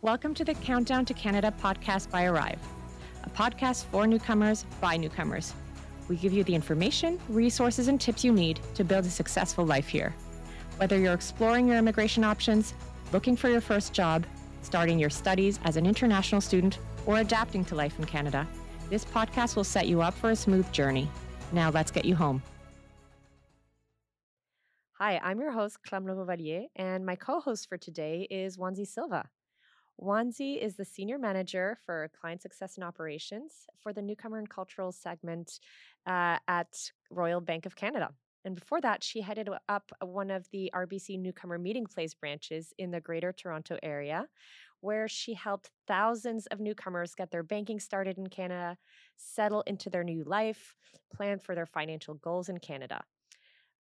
Welcome to the Countdown to Canada podcast by Arrive, a podcast for newcomers by newcomers. We give you the information, resources, and tips you need to build a successful life here. Whether you're exploring your immigration options, looking for your first job, starting your studies as an international student, or adapting to life in Canada, this podcast will set you up for a smooth journey. Now let's get you home. Hi, I'm your host, Clem Lavalier, and my co host for today is Wanzi Silva. Wanzi is the Senior Manager for Client Success and Operations for the Newcomer and Cultural segment uh, at Royal Bank of Canada. And before that, she headed up one of the RBC Newcomer Meeting Place branches in the Greater Toronto Area, where she helped thousands of newcomers get their banking started in Canada, settle into their new life, plan for their financial goals in Canada.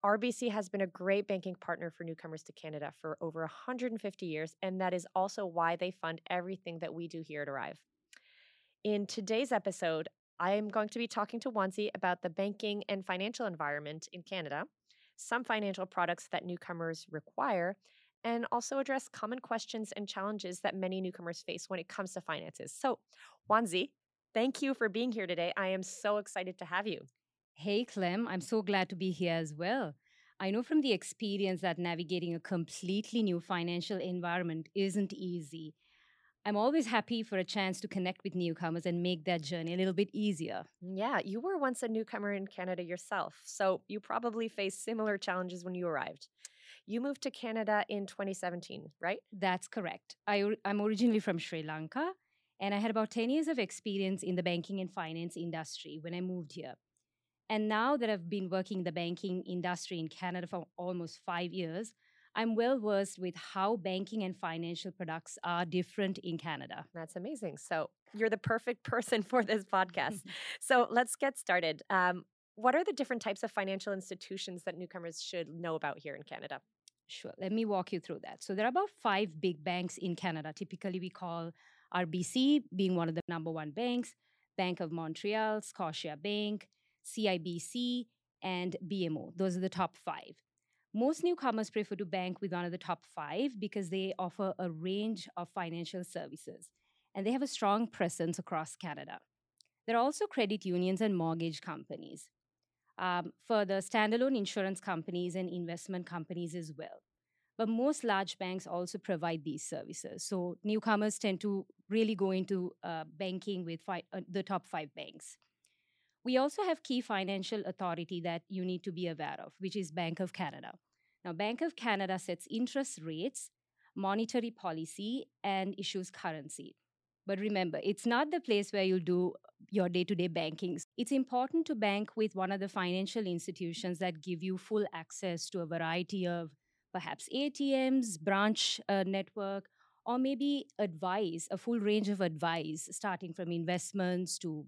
RBC has been a great banking partner for newcomers to Canada for over 150 years, and that is also why they fund everything that we do here at Arrive. In today's episode, I am going to be talking to Wanzi about the banking and financial environment in Canada, some financial products that newcomers require, and also address common questions and challenges that many newcomers face when it comes to finances. So, Wanzi, thank you for being here today. I am so excited to have you. Hey, Clem, I'm so glad to be here as well. I know from the experience that navigating a completely new financial environment isn't easy. I'm always happy for a chance to connect with newcomers and make that journey a little bit easier. Yeah, you were once a newcomer in Canada yourself, so you probably faced similar challenges when you arrived. You moved to Canada in 2017, right? That's correct. I, am originally from Sri Lanka, and I had about 10 years of experience in the banking and finance industry when I moved here. And now that I've been working in the banking industry in Canada for almost five years, I'm well versed with how banking and financial products are different in Canada. That's amazing. So, you're the perfect person for this podcast. so, let's get started. Um, what are the different types of financial institutions that newcomers should know about here in Canada? Sure. Let me walk you through that. So, there are about five big banks in Canada. Typically, we call RBC being one of the number one banks, Bank of Montreal, Scotiabank, CIBC, and BMO. Those are the top five. Most newcomers prefer to bank with one of the top five because they offer a range of financial services and they have a strong presence across Canada. There are also credit unions and mortgage companies. Um, further, standalone insurance companies and investment companies as well. But most large banks also provide these services. So newcomers tend to really go into uh, banking with fi- uh, the top five banks. We also have key financial authority that you need to be aware of, which is Bank of Canada. Now, Bank of Canada sets interest rates, monetary policy, and issues currency. But remember, it's not the place where you'll do your day to day banking. It's important to bank with one of the financial institutions that give you full access to a variety of perhaps ATMs, branch uh, network, or maybe advice, a full range of advice, starting from investments to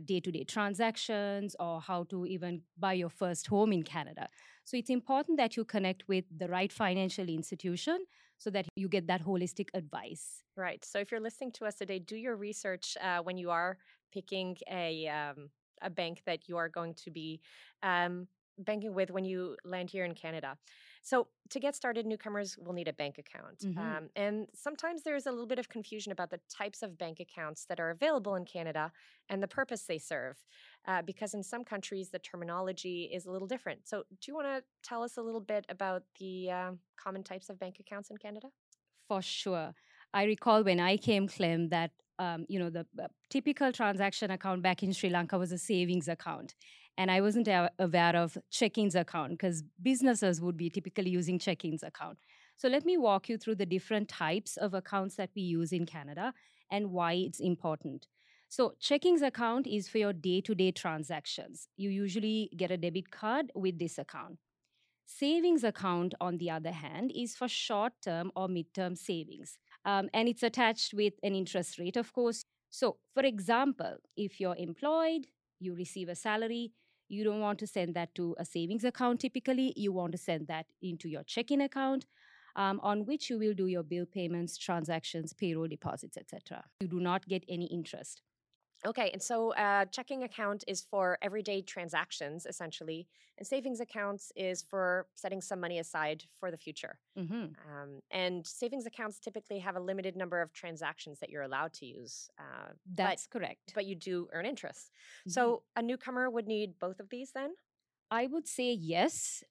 day to day transactions or how to even buy your first home in Canada. So it's important that you connect with the right financial institution so that you get that holistic advice. Right. So if you're listening to us today, do your research uh, when you are picking a um, a bank that you are going to be um, banking with when you land here in Canada. So, to get started, newcomers will need a bank account. Mm-hmm. Um, and sometimes there's a little bit of confusion about the types of bank accounts that are available in Canada and the purpose they serve, uh, because in some countries the terminology is a little different. So, do you want to tell us a little bit about the uh, common types of bank accounts in Canada? For sure. I recall when I came, Clem, that um, you know the uh, typical transaction account back in Sri Lanka was a savings account, and I wasn't aware of checkings account because businesses would be typically using checkings account. So let me walk you through the different types of accounts that we use in Canada and why it's important. So checkings account is for your day-to-day transactions. You usually get a debit card with this account. Savings account, on the other hand, is for short-term or mid-term savings. Um, and it's attached with an interest rate, of course. So, for example, if you're employed, you receive a salary, you don't want to send that to a savings account typically. You want to send that into your checking account. Um, on which you will do your bill payments, transactions, payroll deposits, etc. You do not get any interest. Okay, and so uh, checking account is for everyday transactions, essentially, and savings accounts is for setting some money aside for the future. hmm Um, and savings accounts typically have a limited number of transactions that you're allowed to use, uh, but That's correct. but you do earn interest. Mhm. So a newcomer would need both of these then. I would say yes.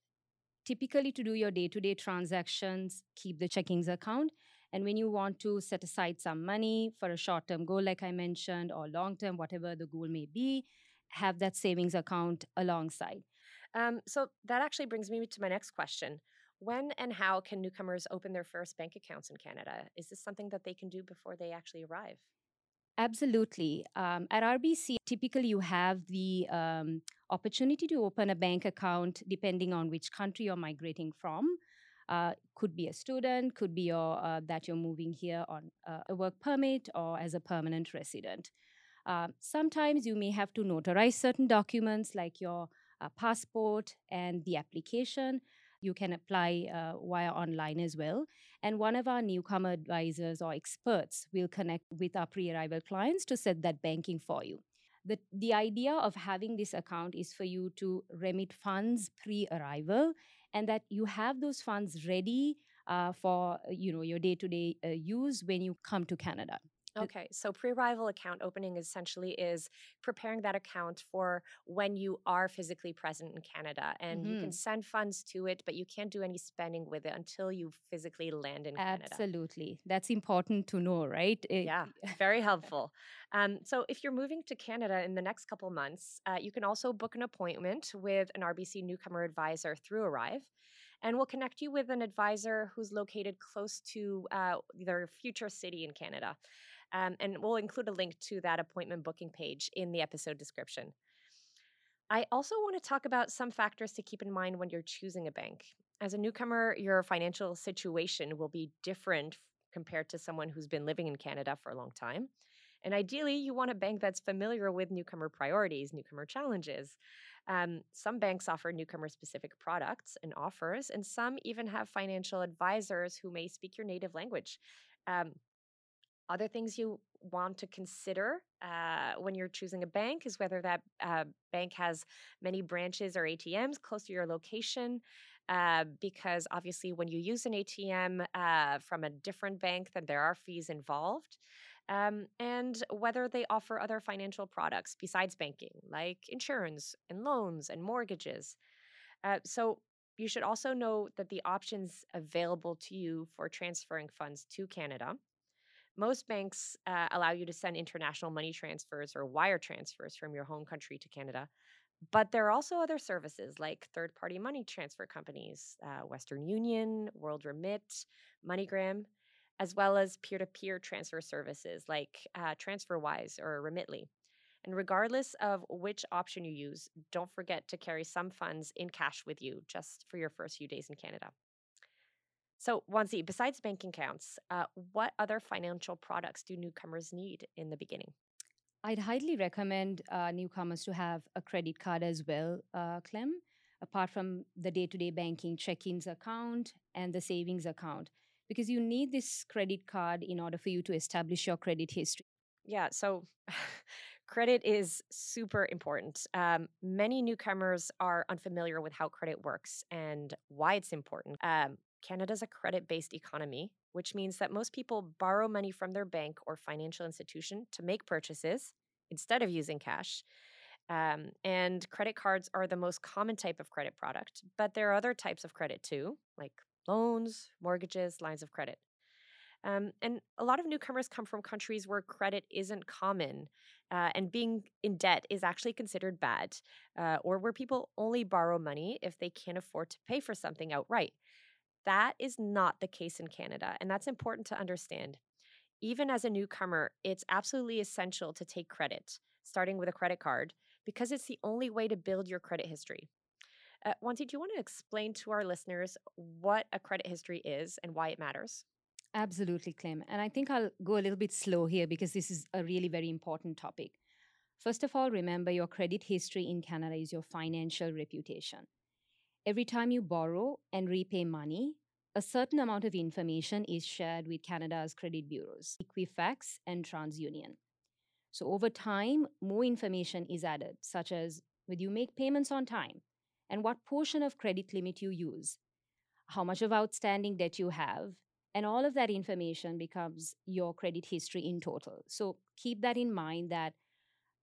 Typically, to do your day to day transactions, keep the checkings account. And when you want to set aside some money for a short term goal, like I mentioned, or long term, whatever the goal may be, have that savings account alongside. Um, so that actually brings me to my next question. When and how can newcomers open their first bank accounts in Canada? Is this something that they can do before they actually arrive? Absolutely. Um, at RBC, typically you have the um, opportunity to open a bank account depending on which country you're migrating from. Uh, could be a student, could be your, uh, that you're moving here on uh, a work permit or as a permanent resident. Uh, sometimes you may have to notarize certain documents like your uh, passport and the application. You can apply via online as well. And one of our newcomer advisors or experts will connect with our pre arrival clients to set that banking for you. The, the idea of having this account is for you to remit funds pre arrival and that you have those funds ready uh, for you know your day to day use when you come to Canada. Okay, so pre-arrival account opening essentially is preparing that account for when you are physically present in Canada, and you can Mhm. send funds to it, but you can't do any spending with it until you physically land in Canada. Absolutely. That's important to know, right? Eh, Yeah, very helpful. Um, so, if you're moving to Canada in the next couple months, uh, you can also book an appointment with an RBC newcomer advisor through Arrive, and we'll connect you with an advisor who's located close to uh, their future city in Canada. Um, and we'll include a link to that appointment booking page in the episode description. I also want to talk about some factors to keep in mind when you're choosing a bank. As a newcomer, your financial situation will be different compared to someone who's been living in Canada for a long time. And ideally, you want a bank that's familiar with newcomer priorities, newcomer challenges. Um, some banks offer newcomer specific products and offers, and some even have financial advisors who may speak your native language. Um, other things you want to consider uh, when you're choosing a bank is whether that uh, bank has many branches or ATMs close to your location. Uh, because obviously, when you use an ATM uh, from a different bank, then there are fees involved. Um, and whether they offer other financial products besides banking, like insurance and loans and mortgages. Uh, so, you should also know that the options available to you for transferring funds to Canada most banks uh, allow you to send international money transfers or wire transfers from your home country to Canada. But there are also other services like third party money transfer companies, uh, Western Union, WorldRemit, MoneyGram, as well as peer to peer transfer services like uh, TransferWise or Remitly. And regardless of which option you use, don't forget to carry some funds in cash with you just for your first few days in Canada. So, Wanzi, besides bank accounts, uh, what other financial products do newcomers need in the beginning? I'd highly recommend uh, newcomers to have a credit card as well, uh, Clem, apart from the day to day banking checkings account and the savings account, because you need this credit card in order for you to establish your credit history. Yeah, so credit is super important. Um, many newcomers are unfamiliar with how credit works and why it's important. Um, Canada's a credit based economy, which means that most people borrow money from their bank or financial institution to make purchases instead of using cash. Um, and credit cards are the most common type of credit product, but there are other types of credit too, like loans, mortgages, lines of credit. Um, and a lot of newcomers come from countries where credit isn't common, uh, and being in debt is actually considered bad, uh, or where people only borrow money if they can't afford to pay for something outright. That is not the case in Canada, and that's important to understand. Even as a newcomer, it's absolutely essential to take credit, starting with a credit card, because it's the only way to build your credit history. Uh, Wanzi, do you want to explain to our listeners what a credit history is and why it matters? Absolutely, Clem. And I think I'll go a little bit slow here because this is a really very important topic. First of all, remember your credit history in Canada is your financial reputation. Every time you borrow and repay money, a certain amount of information is shared with Canada's credit bureaus, Equifax and TransUnion. So over time, more information is added, such as whether you make payments on time and what portion of credit limit you use, how much of outstanding debt you have, and all of that information becomes your credit history in total. So keep that in mind that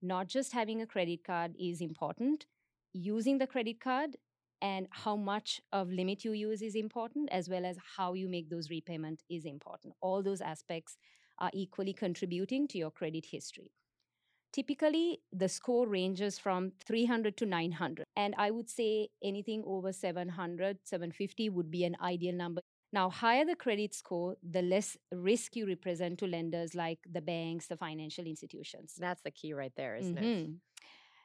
not just having a credit card is important, using the credit card and how much of limit you use is important as well as how you make those repayment is important. All those aspects are equally contributing to your credit history. Typically the score ranges from 300 to 900 and i would say anything over 700 750 would be an ideal number. Now higher the credit score the less risk you represent to lenders like the banks the financial institutions. That's the key right there isn't mm-hmm. it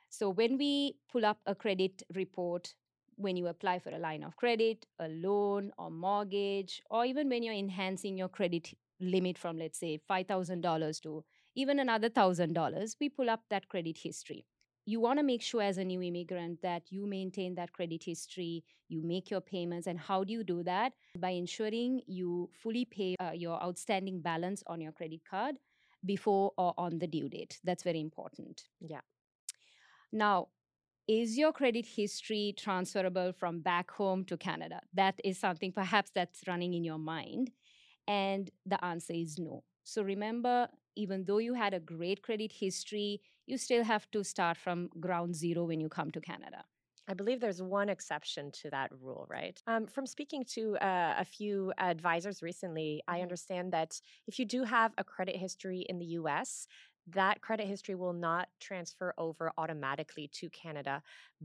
so when we pull up a credit report when you apply for a line of credit, a loan, or mortgage, or even when you're enhancing your credit limit from, let's say, $5,000 to even another $1,000, we pull up that credit history. You want to make sure as a new immigrant that you maintain that credit history, you make your payments. And how do you do that? By ensuring you fully pay uh, your outstanding balance on your credit card before or on the due date. That's very important. Yeah. Now, is your credit history transferable from back home to Canada? That is something perhaps that's running in your mind. And the answer is no. So remember, even though you had a great credit history, you still have to start from ground zero when you come to Canada. I believe there's one exception to that rule, right? Um, from speaking to uh, a few advisors recently, I mm-hmm. understand that if you do have a credit history in the US, that credit history will not transfer over automatically to Canada,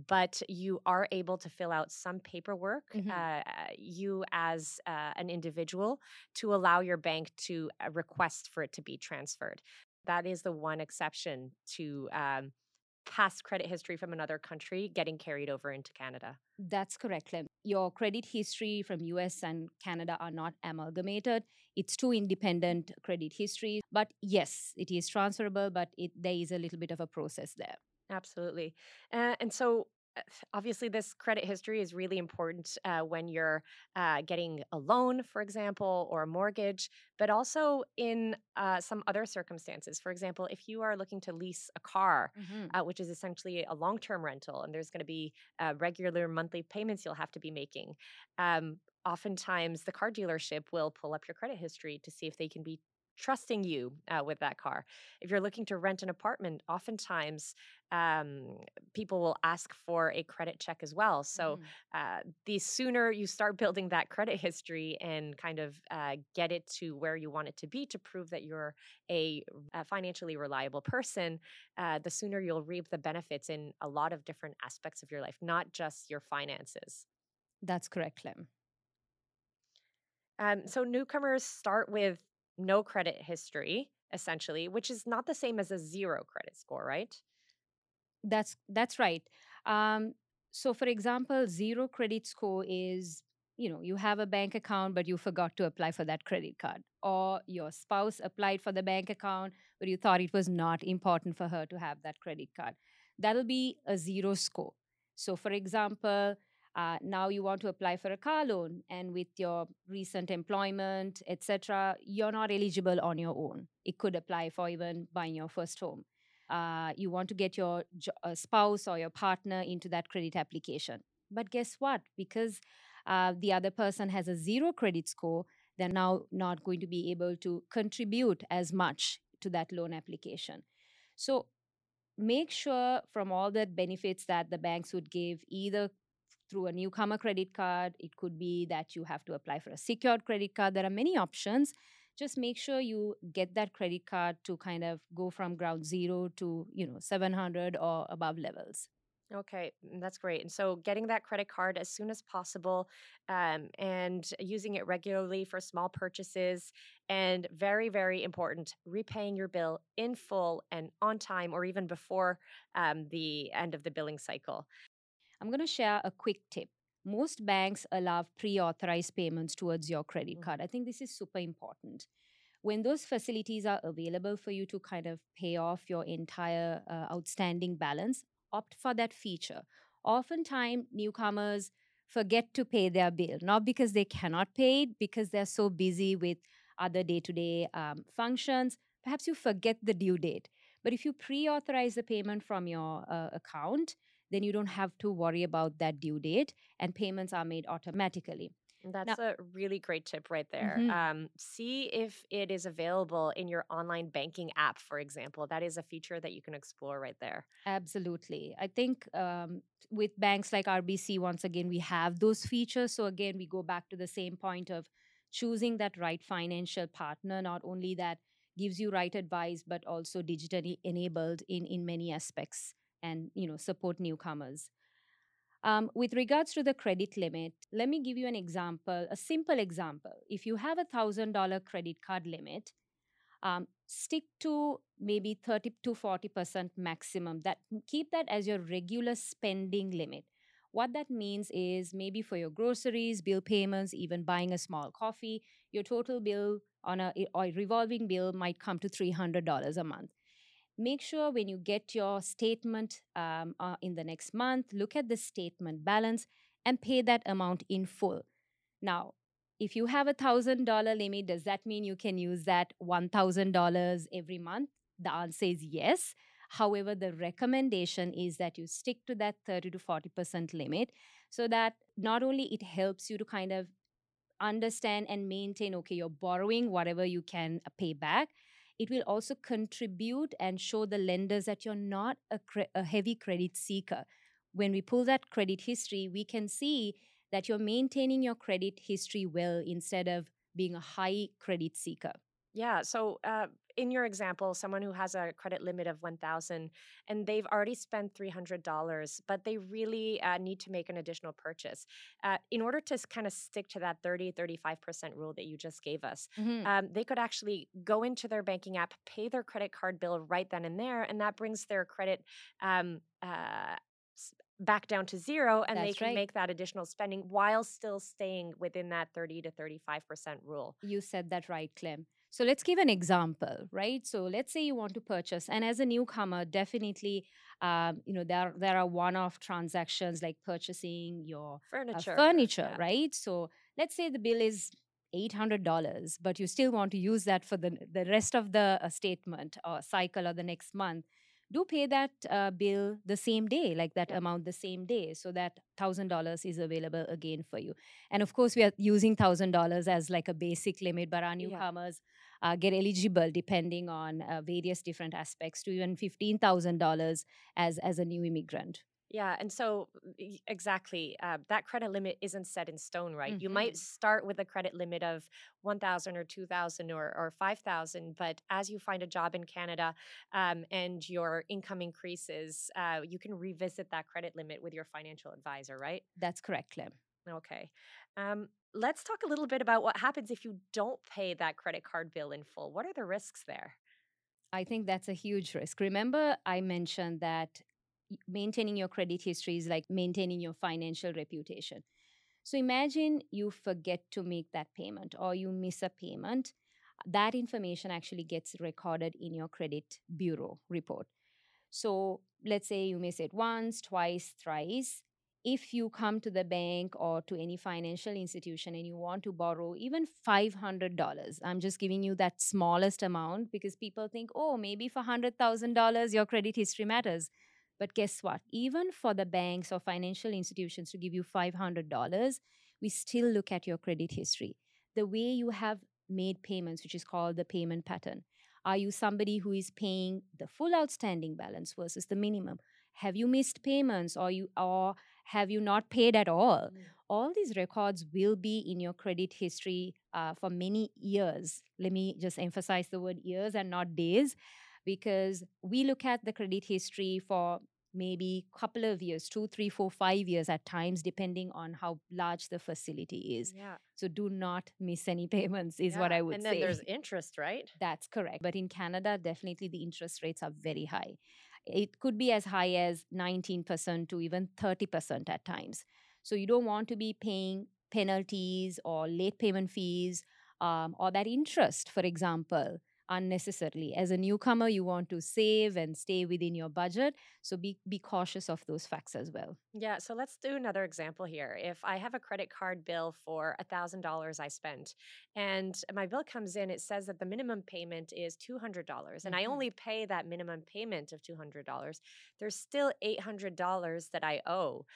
but you are able to fill out some paperwork, mm-hmm. uh, you as uh, an individual, to allow your bank to uh, request for it to be transferred. That is the one exception to um, past credit history from another country getting carried over into Canada. That's correct, Clem. Your credit history from US and Canada are not amalgamated. It's two independent credit histories. But yes, it is transferable, but it, there is a little bit of a process there. Absolutely. Uh, and so obviously this credit history is really important uh, when you're uh, getting a loan for example or a mortgage but also in uh, some other circumstances for example if you are looking to lease a car mm-hmm. Uh, which is essentially a long-term rental and there's going to be uh, regular monthly payments you'll have to be making um, oftentimes the car dealership will pull up your credit history to see if they can be trusting you uh, with that car. If you're looking to rent an apartment, oftentimes um, people will ask for a credit check as well. So mm. uh, the sooner you start building that credit history and kind of uh, get it to where you want it to be to prove that you're a, a financially reliable person, uh, the sooner you'll reap the benefits in a lot of different aspects of your life, not just your finances. That's correct, Clem. Um, so newcomers start with no credit history essentially which is not the same as a zero credit score right? That's that's right. Um, so for example zero credit score is you know you have a bank account but you forgot to apply for that credit card or your spouse applied for the bank account but you thought it was not important for her to have that credit card. That'll be a zero score. So for example uh, now you want to apply for a car loan and with your recent employment etc you're not eligible on your own. It could apply for even buying your first home. Uh, you want to get your uh, spouse or your partner into that credit application. But guess what? Because uh, the other person has a zero credit score they're now not going to be able to contribute as much to that loan application. So make sure from all the benefits that the banks would give either through a newcomer credit card. It could be that you have to apply for a secured credit card. There are many options. Just make sure you get that credit card to kind of go from ground zero to, you know, 700 or above levels. Okay, mm, that's great. And so, getting that credit card as soon as possible um, and using it regularly for small purchases. And very, very important, repaying your bill in full and on time or even before um, the end of the billing cycle. I'm going to share a quick tip. Most banks allow pre authorized payments towards your credit mm. card. I think this is super important. When those facilities are available for you to kind of pay off your entire uh, outstanding balance, opt for that feature. Oftentimes, newcomers forget to pay their bill, not because they cannot pay it, because they're so busy with other day to day functions. Perhaps you forget the due date. But if you pre authorize the payment from your uh, account, then you don't have to worry about that due date and payments are made automatically. That's Now, a really great tip right there. mhm, Um, see if it is available in your online banking app, for example. That is a feature that you can explore right there. absolutely. I think um, with banks like RBC, once again, we have those features. So, again, we go back to the same point of choosing that right financial partner, not only that gives you right advice, but also digitally enabled in, in many aspects and you know support newcomers Um, with regards to the credit limit, let me give you an example, a simple example. If you have a $1,000 credit card limit, um, stick to maybe 30 to 40% maximum. That keep that as your regular spending limit. What that means is maybe for your groceries, bill payments, even buying a small coffee, your total bill on a or revolving bill might come to $300 a month make sure when you get your statement um, uh, in the next month, look at the statement balance and pay that amount in full. Now, if you have a thousand dollar limit, does that mean you can use that one thousand dollars every month? The answer is yes. However, the recommendation is that you stick to that 30 to 40% limit so that not only it helps you to kind of understand and maintain okay you're borrowing whatever you can uh, pay back it will also contribute and show the lenders that you're not a, cre- a heavy credit seeker when we pull that credit history we can see that you're maintaining your credit history well instead of being a high credit seeker Yeah. So, uh, in your example, someone who has a credit limit of 1000 and they've already spent $300, but they really uh, need to make an additional purchase. Uh, in order to kind of stick to that 30, 35% rule that you just gave us, Mhm. um, they could actually go into their banking app, pay their credit card bill right then and there, and that brings their credit um, uh, s- back down to zero, and they can right make that additional spending while still staying within that 30 to 35% rule. You said that right, Clem. So let's give an example, right? So let's say you want to purchase, and as a newcomer, definitely, um, you know, there there are one-off transactions like purchasing your uh, Furniture. furniture, Yeah. right? So let's say the bill is eight hundred dollars, but you still want to use that for the the rest of the uh, statement or cycle or the next month. Do pay that uh, bill the same day, like that Yep. amount the same day, so that thousand dollars is available again for you. And of course, we are using thousand dollars as like a basic limit, but our Yeah. Uh, get eligible depending on uh, various different aspects to even fifteen thousand dollars as as a new immigrant. Yeah, and so exactly, uh, that credit limit isn't set in stone, right? You might hmm start with a credit limit of 1,000 or 2,000 or, or 5,000, but as you find a job in Canada um, and your income increases, uh, you can revisit that credit limit with your financial advisor, right? That's correct, Clem. Okay. Um, let's talk a little bit about what happens if you don't pay that credit card bill in full. What are the risks there? I think that's a huge risk. Remember, I mentioned that maintaining your credit history is like maintaining your financial reputation. So imagine you forget to make that payment or you miss a payment. That information actually gets recorded in your credit bureau report. So let's say you miss it once, twice, thrice. If you come to the bank or to any financial institution and you want to borrow even $500, I'm just giving you that smallest amount because people think, oh, maybe for $100,000 your credit history matters. But guess what? Even for the banks or financial institutions to give you $500, we still look at your credit history. The way you have made payments, which is called the payment pattern. Are you somebody who is paying the full outstanding balance versus the minimum? Have you missed payments or you or have you not paid at all? Mm. All these records will be in your credit history uh, for many years. Let me just emphasize the word years and not days, because we look at the credit history for maybe a couple of years two three four five years at times depending on how large the facility is Yeah. so do not miss any payments is what i would say And then say there's interest, right? that's correct. But in Canada, definitely the interest rates are very high. It could be as high as 19% to even 30% at times. So you don't want to be paying penalties or late payment fees um, or that interest, for example. Unnecessarily. As a newcomer, you want to save and stay within your budget. So be, be cautious of those facts as well. Yeah, so let's do another example here. If I have a credit card bill for $1,000 I spent and my bill comes in, it says that the minimum payment is $200 and I Mhm. only pay that minimum payment of $200, there's still $800 that I owe.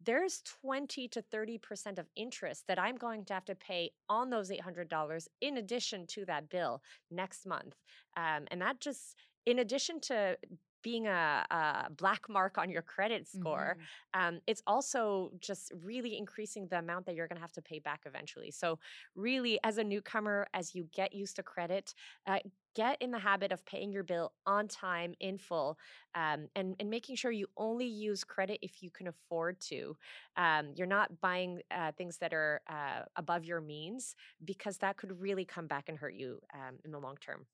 There's 20 to 30% of interest that I'm going to have to pay on those $800 in addition to that bill next month. Um, and that just, in addition to being a, a black mark on your credit score, Mhm. um, it's also just really increasing the amount that you're going to have to pay back eventually. So, really, as a newcomer, as you get used to credit, uh, get in the habit of paying your bill on time in full um, and, and making sure you only use credit if you can afford to. Um, you're not buying uh, things that are uh, above your means because that could really come back and hurt you um, in the long term.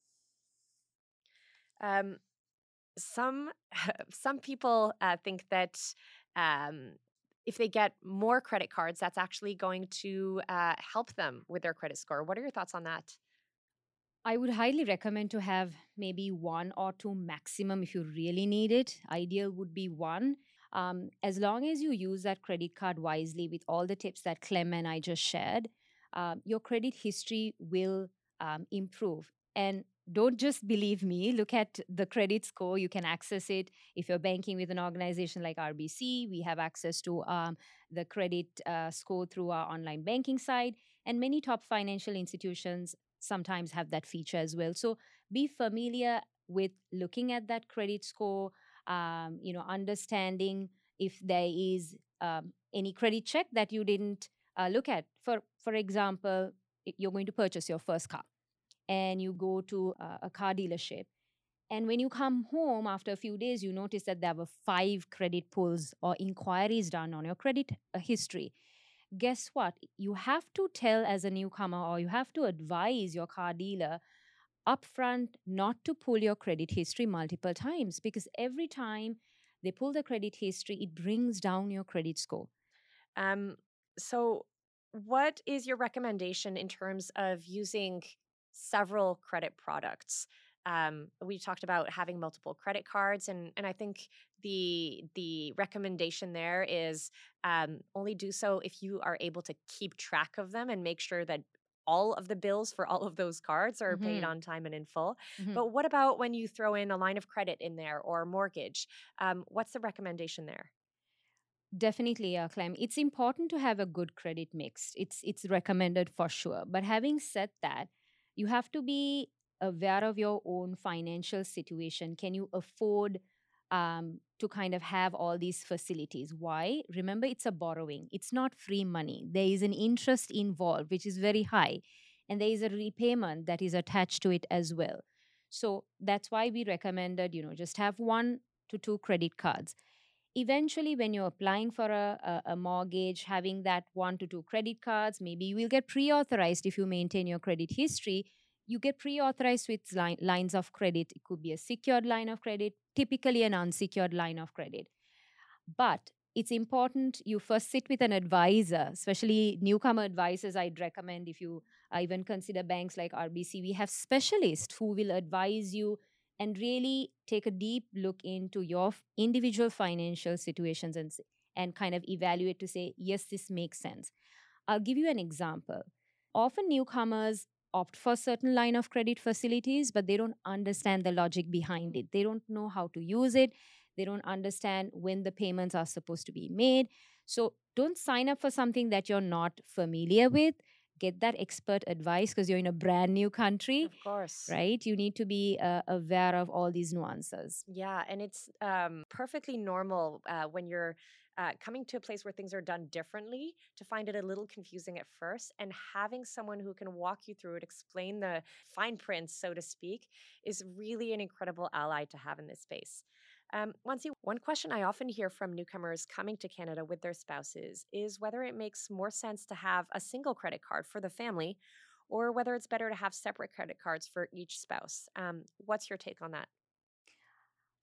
Um, some some people uh, think that um, if they get more credit cards, that's actually going to uh, help them with their credit score. What are your thoughts on that? I would highly recommend to have maybe one or two maximum if you really need it. Ideal would be one. Um, as long as you use that credit card wisely with all the tips that Clem and I just shared, um, your credit history will um, improve. And don't just believe me, look at the credit score. You can access it if you're banking with an organization like RBC. We have access to um, the credit uh, score through our online banking site. And many top financial institutions sometimes have that feature as well. So be familiar with looking at that credit score, um, you know, understanding if there is um, any credit check that you didn't uh, look at. For for example, you're going to purchase your first car, and you go to uh, a car dealership. And when you come home after a few days, you notice that there were five credit pulls or inquiries done on your credit uh, history guess what? You have to tell as a newcomer or you have to advise your car dealer upfront not to pull your credit history multiple times because every time they pull the credit history, it brings down your credit score. Um, so, what is your recommendation in terms of using several credit products? Um, we talked about having multiple credit cards, and and I think the the recommendation there is um, only do so if you are able to keep track of them and make sure that all of the bills for all of those cards are paid Mhm. on time and in full. Mhm. But what about when you throw in a line of credit in there or a mortgage? Um, what's the recommendation there? Definitely, uh, Clem. It's important to have a good credit mix. It's it's recommended for sure. But having said that, you have to be aware of your own financial situation. Can you afford um, to kind of have all these facilities? Why? Remember, it's a borrowing. It's not free money. There is an interest involved, which is very high, and there is a repayment that is attached to it as well. So that's why we recommended, you know, just have one to two credit cards eventually when you're applying for a, a, a mortgage having that one to two credit cards maybe you will get pre-authorized if you maintain your credit history you get pre-authorized with line, lines of credit. It could be a secured line of credit typically an unsecured line of credit. But it's important you first sit with an advisor especially newcomer advisors i'd recommend if you uh, even consider banks like rbc we have specialists who will advise you and really take a deep look into your individual financial situations and and kind of evaluate to say yes this makes sense. I'll give you an example. Often newcomers opt for certain line of credit facilities but they don't understand the logic behind it they don't know how to use it they don't understand when the payments are supposed to be made so don't sign up for something that you're not familiar with get that expert advice because you're in a brand new country Of course. right? You need to be uh, aware of all these nuances. Yeah, and it's um, perfectly normal uh, when you're uh, coming to a place where things are done differently to find it a little confusing at first. And having someone who can walk you through it, explain the fine prints, so to speak, is really an incredible ally to have in this space. Um, one question I often hear from newcomers coming to Canada with their spouses is whether it makes more sense to have a single credit card for the family or whether it's better to have separate credit cards for each spouse. Um, what's your take on that?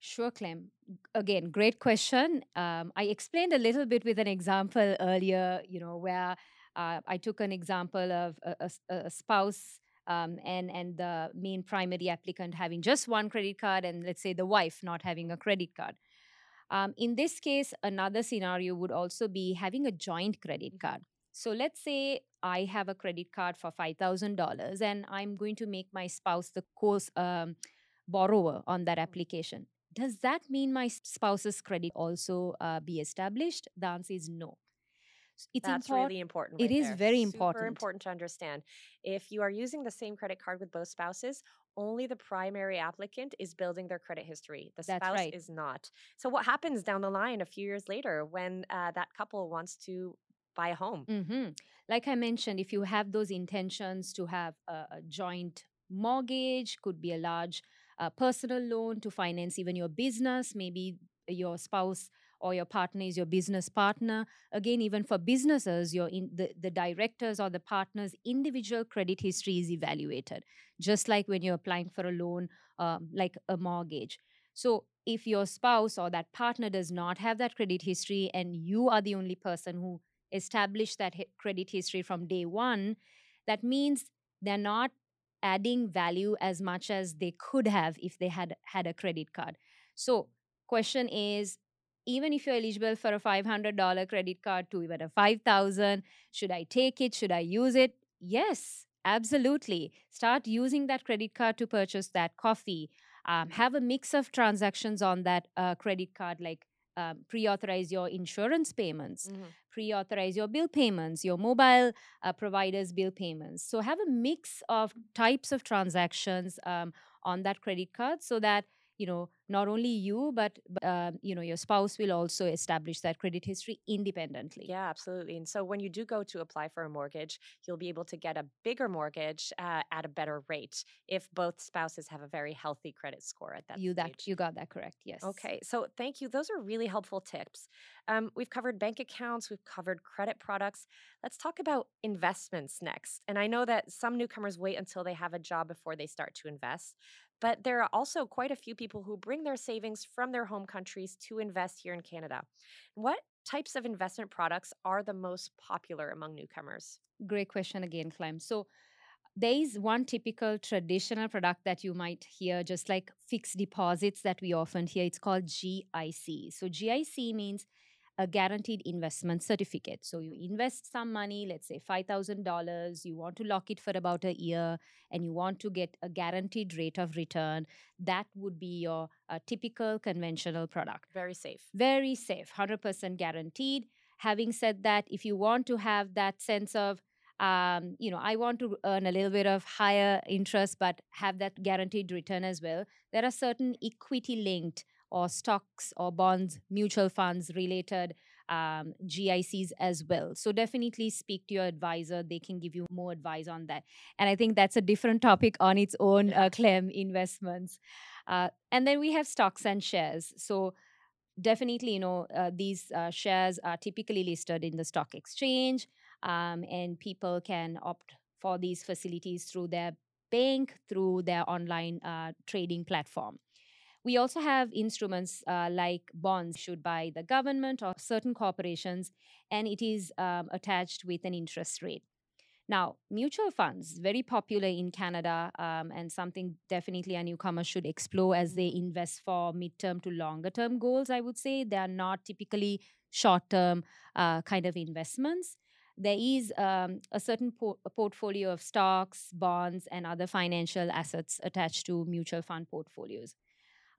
Sure, Clem. Again, great question. Um, I explained a little bit with an example earlier, you know, where uh, I took an example of a spouse um, and and the main primary applicant having just one credit card, and let's say the wife not having a credit card. Um, in this case, another scenario would also be having a joint credit Mm-hmm. card. So let's say I have a credit card for five thousand dollars, and I'm going to make my spouse the course um, borrower on that application. Does that mean my spouse's credit also uh, be established? The answer is no. It's That's important. really important. It right is there. very Super important. important to understand. If you are using the same credit card with both spouses, only the primary applicant is building their credit history. The That's spouse right. is not. So, what happens down the line a few years later when uh, that couple wants to buy a home? hmm Like I mentioned, if you have those intentions to have a, a joint mortgage, could be a large uh, personal loan to finance even your business, maybe your spouse or your partner is your business partner. Again, even for businesses, your in, the, the directors or the partner's individual credit history is evaluated, just like when you're applying for a loan, um, like a mortgage. So if your spouse or that partner does not have that credit history and you are the only person who established that credit history from day one, that means they're not adding value as much as they could have if they had had a credit card. So, question is even if you're eligible for a $500 credit card to even a 5,000, should i take it? Should i use it? Yes absolutely. Start using that credit card to purchase that coffee. Um, have a mix of transactions on that uh, credit card like um, pre-authorize your insurance payments Mhm. pre-authorize your bill payments your mobile uh, providers bill payments so have a mix of types of transactions um, on that credit card so that you know not only you but um, you know your spouse will also establish that credit history independently Yeah, absolutely. And so when you do go to apply for a mortgage, you'll be able to get a bigger mortgage uh, at a better rate if both spouses have a very healthy credit score at that you that you got that correct yes Okay, so thank you. Those are really helpful tips. Um, we've covered bank accounts, we've covered credit products. Let's talk about investments next. And I know that some newcomers wait until they have a job before they start to invest, but there are also quite a few people who bring their savings from their home countries to invest here in Canada. What types of investment products are the most popular among newcomers? great question again clem so there is one typical traditional product that you might hear just like fixed deposits that we often hear it's called gic so gic means a guaranteed investment certificate. So you invest some money let's say $5000 you want to lock it for about a year and you want to get a guaranteed rate of return that would be your uh, typical conventional product. Very safe. very safe 100% guaranteed. Having said that if you want to have that sense of um, you know i want to earn a little bit of higher interest but have that guaranteed return as well there are certain equity linked or stocks or bonds mutual funds related um, gics as well. So definitely speak to your advisor. They can give you more advice on that. And i think that's a different topic on its own uh, clem investments. Uh, and then we have stocks and shares. So definitely you know uh, these uh, shares are typically listed in the stock exchange um, and people can opt for these facilities through their bank through their online uh, trading platform we also have instruments uh, like bonds issued by the government or certain corporations and it is um, attached with an interest rate now, mutual funds, very popular in Canada, um, and something definitely a newcomer should explore as they invest for midterm to longer term goals. I would say they are not typically short term uh, kind of investments. There is um, a certain po- a portfolio of stocks, bonds, and other financial assets attached to mutual fund portfolios.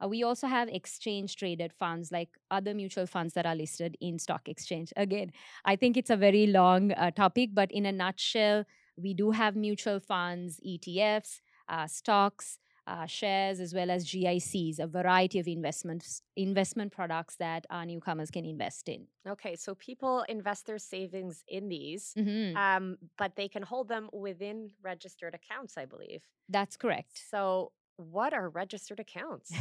Uh, we also have exchange traded funds like other mutual funds that are listed in stock exchange. Again, I think it's a very long uh, topic, but in a nutshell, we do have mutual funds, ETFs, uh, stocks, uh, shares, as well as GICs, a variety of investments, investment products that our newcomers can invest in. Okay, so people invest their savings in these, Mhm. um, but they can hold them within registered accounts, I believe. That's correct. So, what are registered accounts?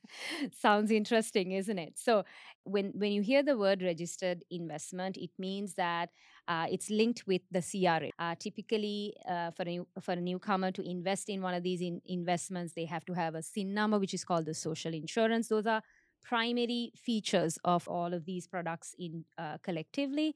Sounds interesting, isn't it? So, when when you hear the word registered investment, it means that uh, it's linked with the CRA. Uh, typically, uh, for a for a newcomer to invest in one of these in investments, they have to have a SIN number, which is called the social insurance. Those are primary features of all of these products in uh, collectively.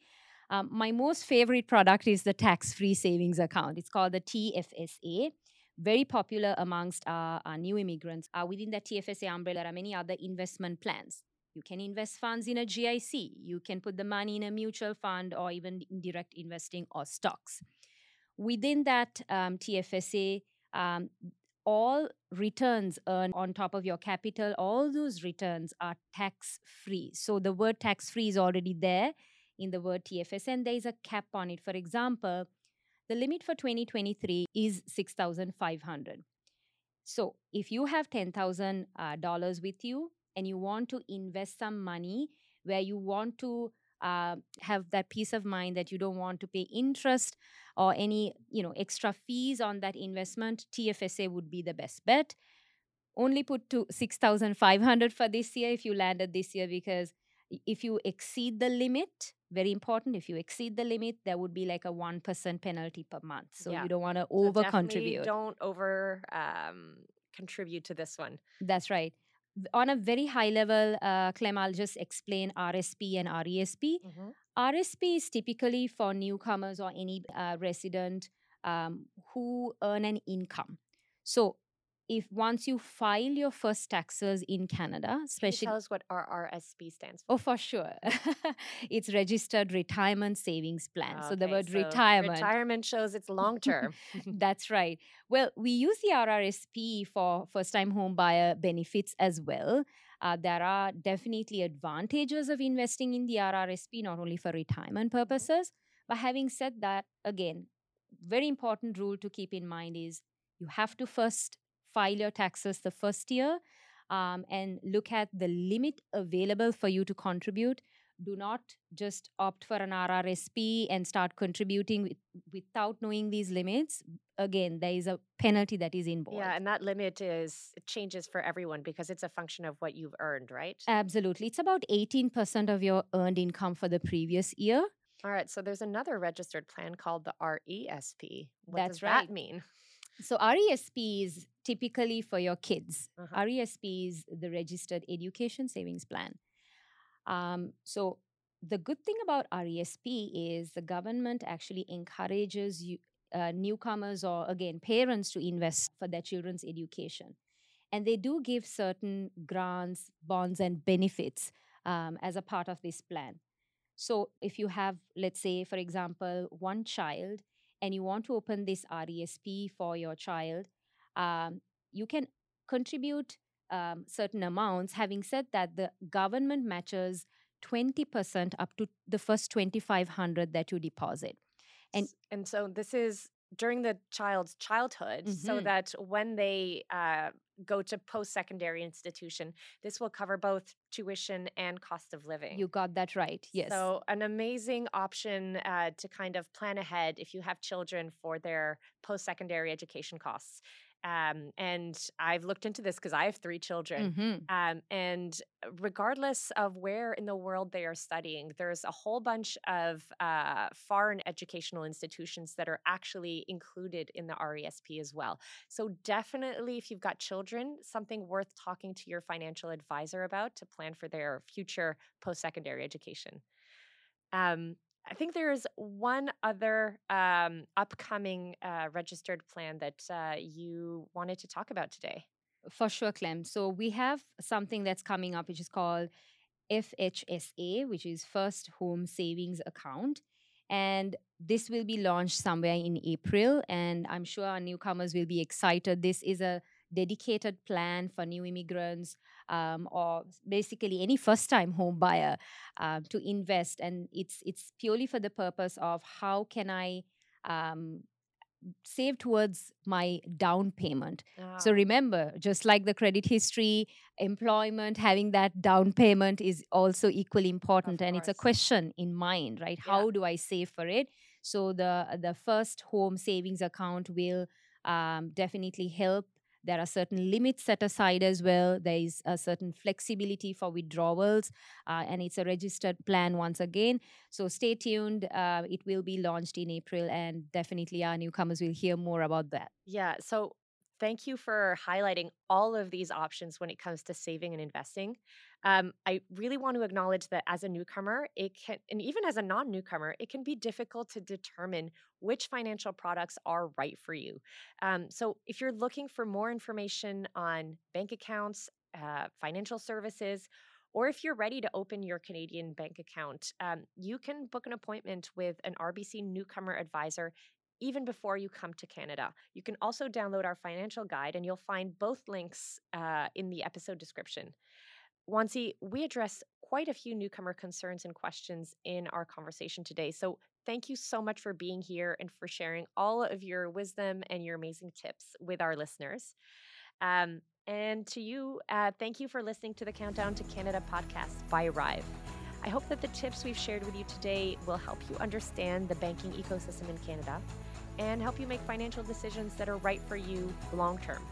Um, my most favorite product is the tax-free savings account. It's called the TFSA very popular amongst our, our new immigrants. Uh, within the TFSA umbrella, there are many other investment plans. You can invest funds in a GIC. You can put the money in a mutual fund or even in direct investing or stocks. Within that um, TFSA, um, all returns earned on top of your capital, all those returns are tax free. So the word tax free is already there in the word TFSA, and there is a cap on it. For example, the limit for 2023 is 6500 so if you have $10000 uh, with you and you want to invest some money where you want to uh, have that peace of mind that you don't want to pay interest or any you know extra fees on that investment tfsa would be the best bet. Only put to 6500 for this year if you landed this year because if you exceed the limit very important. If you exceed the limit there would be like a 1% penalty per month. So yeah. you don't want to over contribute. don't over um, contribute to this one. That's right. On a very high level uh, clem i'll just explain rsp and resp mm-hmm. rsp is typically for newcomers or any uh, resident um, who earn an income. So if once you file your first taxes in Canada, especially tell us what RRSP stands for. Oh, for sure, it's Registered Retirement Savings Plan. Okay, so the word so retirement. Retirement shows it's long term. That's right. Well, we use the RRSP for first-time home buyer benefits as well. Uh, there are definitely advantages of investing in the RRSP, not only for retirement mm-hmm. purposes. But having said that, again, very important rule to keep in mind is you have to first file your taxes the first year um, and look at the limit available for you to contribute. Do not just opt for an RRSP and start contributing with, without knowing these limits. Again, there is a penalty that is involved. Yeah, and that limit is it changes for everyone because it's a function of what you've earned, right? Absolutely. It's about 18% of your earned income for the previous year. All right, so there's another registered plan called the RESP. What That's does right. that mean? So RESP is typically for your kids. Uh-huh. RESP is the Registered Education Savings Plan. Um, so the good thing about RESP is the government actually encourages you, uh, newcomers or again parents to invest for their children's education, and they do give certain grants, bonds, and benefits um, as a part of this plan. So if you have, let's say, for example, one child and you want to open this RESP for your child, um, you can contribute um, certain amounts. Having said that, the government matches 20% up to the first 2500 that you deposit. And, and so this is during the child's childhood mm-hmm. so that when they uh, go to post-secondary institution this will cover both tuition and cost of living you got that right yes so an amazing option uh, to kind of plan ahead if you have children for their post-secondary education costs um, and I've looked into this because I have three children. Mm-hmm. Um, and regardless of where in the world they are studying, there's a whole bunch of uh, foreign educational institutions that are actually included in the RESP as well. So, definitely, if you've got children, something worth talking to your financial advisor about to plan for their future post secondary education. Um, I think there is one other um, upcoming uh, registered plan that uh, you wanted to talk about today. For sure, Clem. So we have something that's coming up, which is called FHSA, which is First Home Savings Account. And this will be launched somewhere in April. And I'm sure our newcomers will be excited. This is a dedicated plan for new immigrants um, or basically any first time home buyer uh, to invest and it's it's purely for the purpose of how can i um, save towards my down payment. So ah. remember, just like the credit history, employment, having that down payment is also equally important. And it's a question in mind, right? Yeah. How do I save for it? So the the first home savings account will um, definitely help there are certain limits set aside as well. There is a certain flexibility for withdrawals, uh, and it's a registered plan once again. So stay tuned. Uh, it will be launched in April, and definitely our newcomers will hear more about that. Yeah. So thank you for highlighting all of these options when it comes to saving and investing. Um, I really want to acknowledge that as a newcomer, it can, and even as a non newcomer, it can be difficult to determine which financial products are right for you. Um, so, if you're looking for more information on bank accounts, uh, financial services, or if you're ready to open your Canadian bank account, um, you can book an appointment with an RBC newcomer advisor even before you come to Canada. You can also download our financial guide, and you'll find both links uh, in the episode description. Wanzi, we address quite a few newcomer concerns and questions in our conversation today. So thank you so much for being here and for sharing all of your wisdom and your amazing tips with our listeners. Um, and to you, uh, thank you for listening to the Countdown to Canada podcast by Arrive. I hope that the tips we've shared with you today will help you understand the banking ecosystem in Canada and help you make financial decisions that are right for you long term.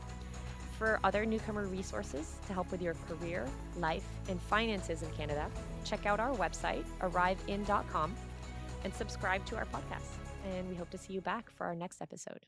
For other newcomer resources to help with your career, life, and finances in Canada, check out our website, arrivein.com, and subscribe to our podcast. And we hope to see you back for our next episode.